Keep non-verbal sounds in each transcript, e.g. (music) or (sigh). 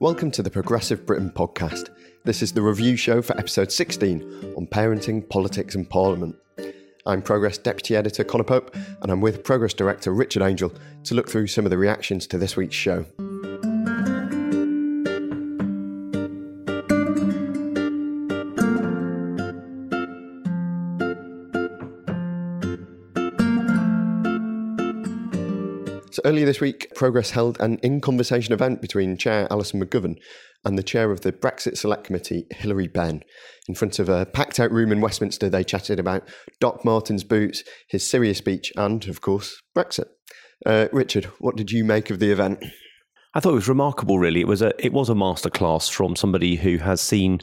Welcome to the Progressive Britain podcast. This is the review show for episode 16 on parenting, politics, and parliament. I'm Progress Deputy Editor Conor Pope, and I'm with Progress Director Richard Angell to look through some of the reactions to this week's show. Earlier this week, Progress held an in conversation event between Chair Alison McGovern and the Chair of the Brexit Select Committee, Hilary Benn. In front of a packed out room in Westminster, they chatted about Doc Martens boots, his Syria speech, and, of course, Brexit. Uh, Richard, what did you make of the event? I thought it was remarkable. Really, it was a it was a masterclass from somebody who has seen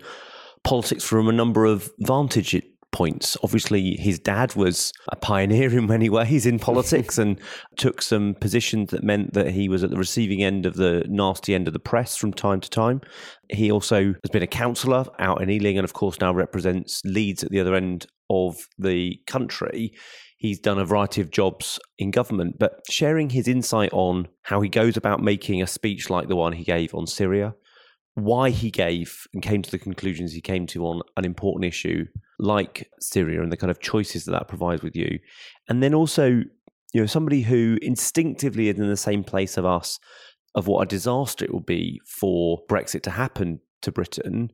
politics from a number of vantage points. Obviously, his dad was a pioneer in many ways in politics (laughs) and took some positions that meant that he was at the receiving end of the nasty end of the press from time to time. He also has been a councillor out in Ealing and, of course, now represents Leeds at the other end of the country. He's done a variety of jobs in government, but sharing his insight on how he goes about making a speech like the one he gave on Syria, why he gave and came to the conclusions he came to on an important issue like Syria and the kind of choices that that provides with you. And then also, you know, somebody who instinctively is in the same place of us of what a disaster it will be for Brexit to happen to Britain,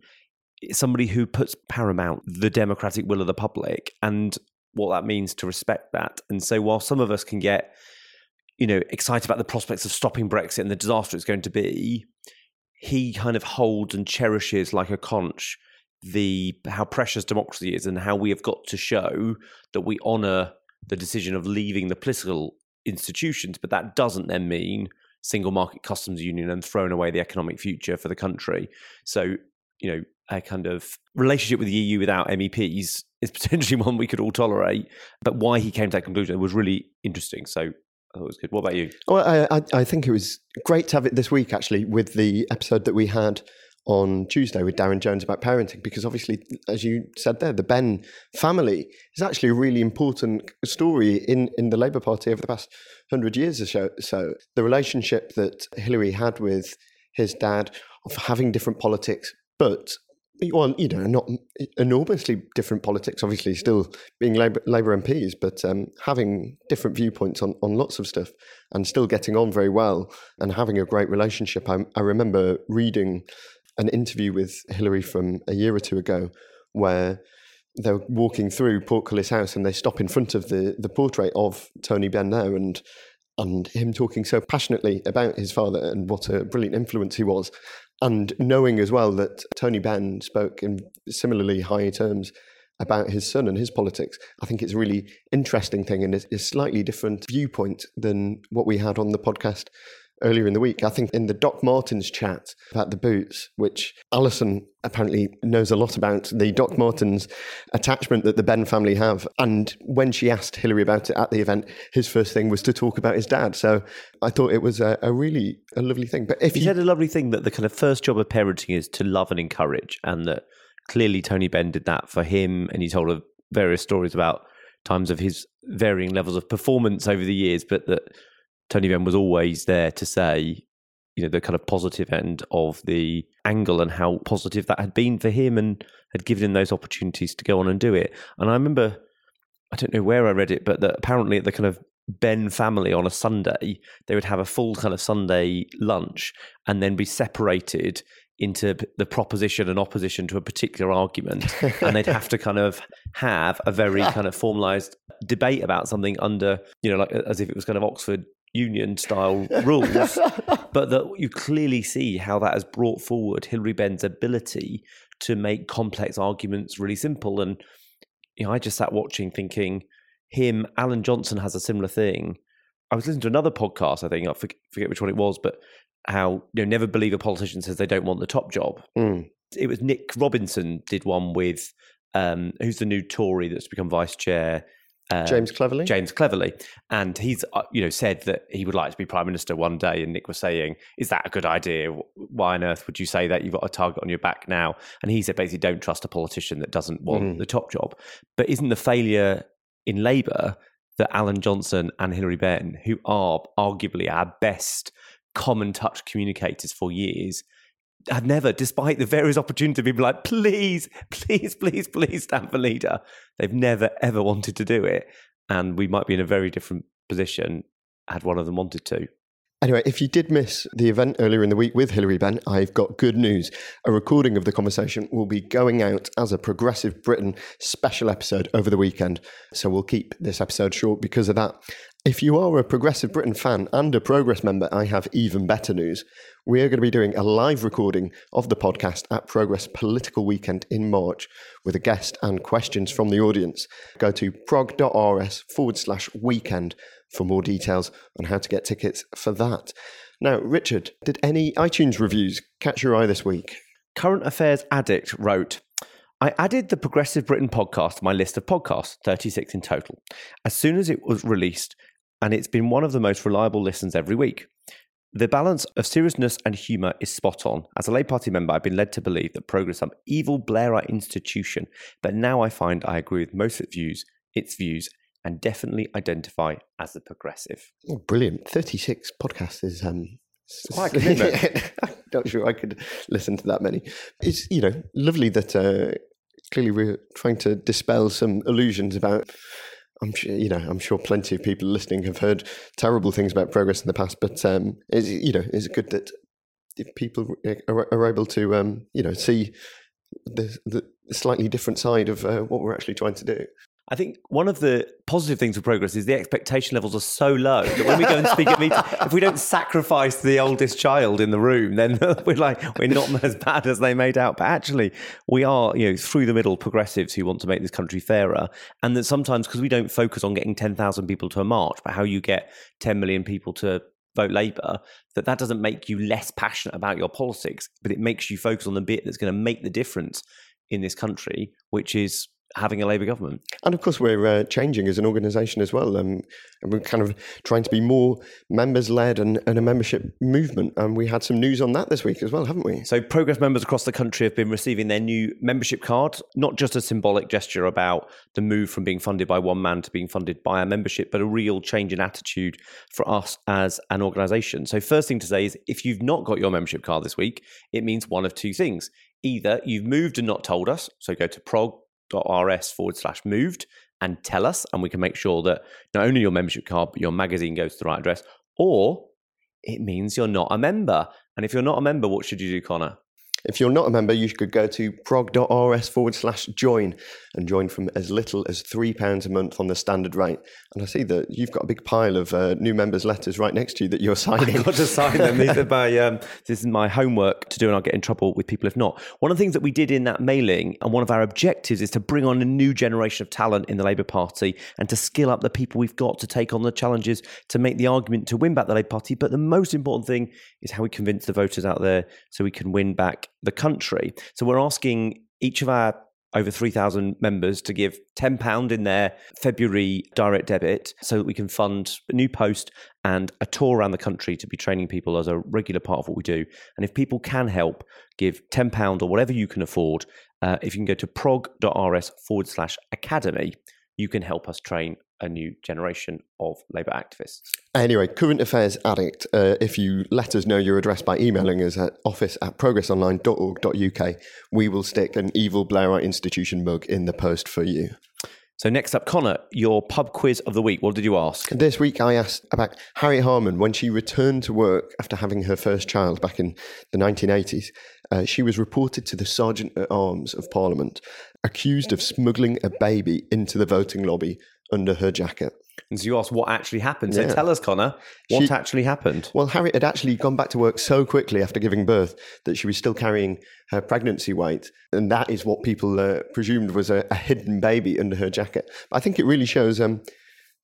somebody who puts paramount the democratic will of the public and what that means to respect that. And so while some of us can get, you know, excited about the prospects of stopping Brexit and the disaster it's going to be, he kind of holds and cherishes like a conch the how precious democracy is and how we have got to show that we honor the decision of leaving the political institutions but that doesn't then mean single market customs union and throwing away the economic future for the country so you know a kind of relationship with the EU without MEPs is (laughs) potentially one we could all tolerate but why he came to that conclusion was really interesting so I thought it was good. What about you? Well, I, I think it was great to have it this week, actually, with the episode that we had on Tuesday with Darren Jones about parenting, because obviously, as you said there, the Benn family is actually a really important story in, in the Labour Party over the past hundred years or so. The relationship that Hilary had with his dad of having different politics, but well, you know, not enormously different politics, obviously still being Labour, Labour MPs, but um, having different viewpoints on, on lots of stuff and still getting on very well and having a great relationship. I, I remember reading an interview with Hilary from a year or two ago where they're walking through Portcullis House and they stop in front of the, the portrait of Tony Benn there and and him talking so passionately about his father and what a brilliant influence he was. And knowing as well that Tony Benn spoke in similarly high terms about his son and his politics, I think it's a really interesting thing and it's a slightly different viewpoint than what we had on the podcast earlier in the week. I think in the Doc Martens chat about the boots, which Alison apparently knows a lot about, the Doc Martens attachment that the Benn family have. And when she asked Hilary about it at the event, his first thing was to talk about his dad. So I thought it was a, a really a lovely thing. But if he you, said a lovely thing that the kind of first job of parenting is to love and encourage, and that clearly Tony Benn did that for him, and he told of various stories about times of his varying levels of performance over the years, but that Tony Benn was always there to say, you know the kind of positive end of the angle and how positive that had been for him and had given him those opportunities to go on and do it. And I remember, I don't know where I read it, but that apparently the kind of Benn family on a Sunday, they would have a full kind of Sunday lunch and then be separated into the proposition and opposition to a particular argument (laughs) and they'd have to kind of have a very (laughs) kind of formalized debate about something under you know like as if it was kind of oxford union style rules (laughs) but that you clearly see how that has brought forward Hilary Benn's ability to make complex arguments really simple and you know i just sat watching thinking him alan johnson has a similar thing i was listening to another podcast i think i forget which one it was but how you know never believe a politician says they don't want the top job. Mm. It was Nick Robinson did one with um, who's the new Tory that's become vice chair. Uh, James Cleverly. James Cleverly, and he's uh, you know said that he would like to be prime minister one day. And Nick was saying, "Is that a good idea? Why on earth would you say that? You've got a target on your back now." And he said, basically, don't trust a politician that doesn't want mm. the top job. But isn't the failure in Labour that Alan Johnson and Hilary Benn, who are arguably our best common touch communicators for years have never, despite the various opportunities be like, please, please, please, please stand for leader, they've never ever wanted to do it. And we might be in a very different position had one of them wanted to. Anyway, if you did miss the event earlier in the week with Hilary Benn, I've got good news. A recording of the conversation will be going out as a Progressive Britain special episode over the weekend. So we'll keep this episode short because of that. If you are a Progressive Britain fan and a Progress member, I have even better news. We are going to be doing a live recording of the podcast at Progress Political Weekend in March with a guest and questions from the audience. Go to prog.rs forward slash weekend for more details on how to get tickets for that. Now, Richard, did any iTunes reviews catch your eye this week? Current Affairs Addict wrote, I added the Progressive Britain podcast to my list of podcasts, 36 in total, as soon as it was released and it's been one of the most reliable listens every week. The balance of seriousness and humour is spot on. As a Labour Party member, I've been led to believe that Progress is some evil Blairite institution, but now I find I agree with most of its views, its views, and definitely identify as a progressive. Oh, brilliant! Thirty-six podcasts is um, it's quite a commitment. (laughs) I'm not sure I could listen to that many. It's you know lovely that uh, clearly we're trying to dispel some illusions about I'm sure you know. I'm sure plenty of people listening have heard terrible things about progress in the past, but um, it's, you know, it's good that if people are, are able to um, you know see the, the slightly different side of uh, what we're actually trying to do. I think one of the positive things with progress is the expectation levels are so low that when we go and speak at meetings, if we don't sacrifice the oldest child in the room, then (laughs) we're like we're not (laughs) as bad as they made out. But actually, we are you know through the middle progressives who want to make this country fairer, and that sometimes because we don't focus on getting ten thousand people to a march, but how you get ten million people to vote Labour, that that doesn't make you less passionate about your politics, but it makes you focus on the bit that's going to make the difference in this country, which is having a Labour government. And of course, we're uh, changing as an organisation as well. Um, and we're kind of trying to be more members led and, and, a membership movement. And we had some news on that this week as well, haven't we? So, Progress members across the country have been receiving their new membership card, not just a symbolic gesture about the move from being funded by one man to being funded by a membership, but a real change in attitude for us as an organisation. So, first thing to say is if you've not got your membership card this week, it means one of two things. Either you've moved and not told us, so go to prog rs forward slash moved and tell us, and we can make sure that not only your membership card, but your magazine goes to the right address, or it means you're not a member. And if you're not a member, what should you do, Conor? If you're not a member, you could go to prog.rs forward slash join and join from as little as £3 a month on the standard rate. And I see that you've got a big pile of uh, new members' letters right next to you that you're (laughs) signing. I've got to sign them. These are (laughs) my, um, this is my homework to do, and I'll get in trouble with people if not. One of the things that we did in that mailing, and one of our objectives, is to bring on a new generation of talent in the Labour Party and to skill up the people we've got to take on the challenges to make the argument to win back the Labour Party. But the most important thing is how we convince the voters out there so we can win back the country. So we're asking each of our over 3,000 members to give £10 in their February direct debit so that we can fund a new post and a tour around the country to be training people as a regular part of what we do. And if people can help, give £10 or whatever you can afford. Uh, if you can go to prog.rs forward slash academy, you can help us train a new generation of Labour activists. Anyway, current affairs addict, uh, if you let us know your address by emailing us at office at progressonline.org.uk, we will stick an evil Blairite institution mug in the post for you. So next up, Conor, your pub quiz of the week. What did you ask? This week I asked about Harriet Harman when she returned to work after having her first child back in the 1980s. Uh, she was reported to the Sergeant at Arms of Parliament, accused of smuggling a baby into the voting lobby under her jacket. And so you asked what actually happened. So Yeah. tell us, Conor, what She- actually happened? Well, Harriet had actually gone back to work so quickly after giving birth that she was still carrying her pregnancy weight. And that is what people uh, presumed was a, a hidden baby under her jacket. But I think it really shows um,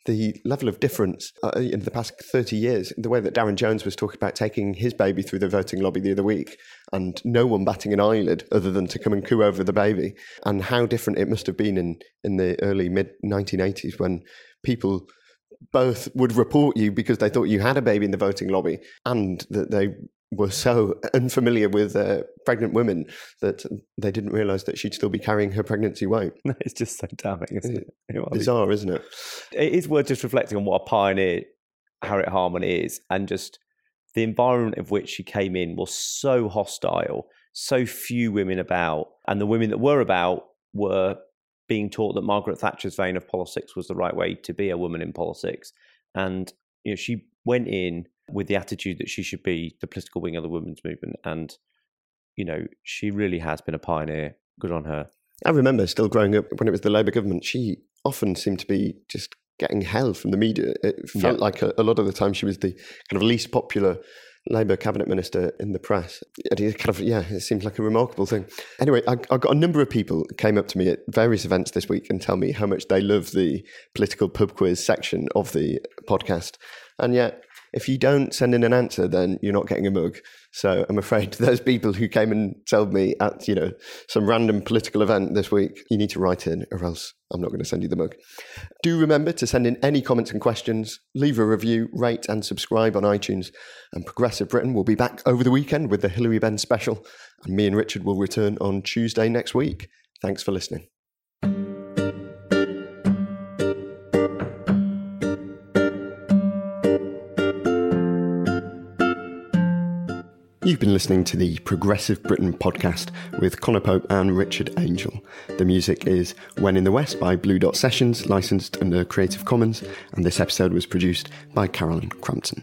the level of difference uh, in the past 30 years, the way that Darren Jones was talking about taking his baby through the voting lobby the other week and no one batting an eyelid other than to come and coo over the baby, and how different it must have been in, in the early mid 1980s when people both would report you because they thought you had a baby in the voting lobby and that they were so unfamiliar with uh, pregnant women that they didn't realize that she'd still be carrying her pregnancy weight. (laughs) it's just so damning, isn't it? (laughs) It Bizarre, isn't it? it is worth just reflecting on what a pioneer Harriet Harman is and just the environment of which she came in was so hostile, so few women about, and the women that were about were being taught that Margaret Thatcher's vein of politics was the right way to be a woman in politics. And you know, she went in with the attitude that she should be the political wing of the women's movement. And, you know, she really has been a pioneer. Good on her. I remember still growing up when it was the Labour government, she often seemed to be just getting hell from the media. It felt Yeah. like a, a lot of the time she was the kind of least popular Labour cabinet minister in the press. It is kind of yeah, it seems like a remarkable thing. Anyway, I, I got a number of people came up to me at various events this week and tell me how much they love the political pub quiz section of the podcast, and yet. If you don't send in an answer, then you're not getting a mug. So I'm afraid (laughs) those people who came and told me at you know some random political event this week, you need to write in, or else I'm not going to send you the mug. Do remember to send in any comments and questions, leave a review, rate and subscribe on iTunes. And Progressive Britain will be back over the weekend with the Hilary Benn special, and me and Richard will return on Tuesday next week. Thanks for listening. You've been listening to the Progressive Britain podcast with Conor Pope and Richard Angell. The music is When in the West by Blue Dot Sessions, licensed under Creative Commons, and this episode was produced by Carolyn Crampton.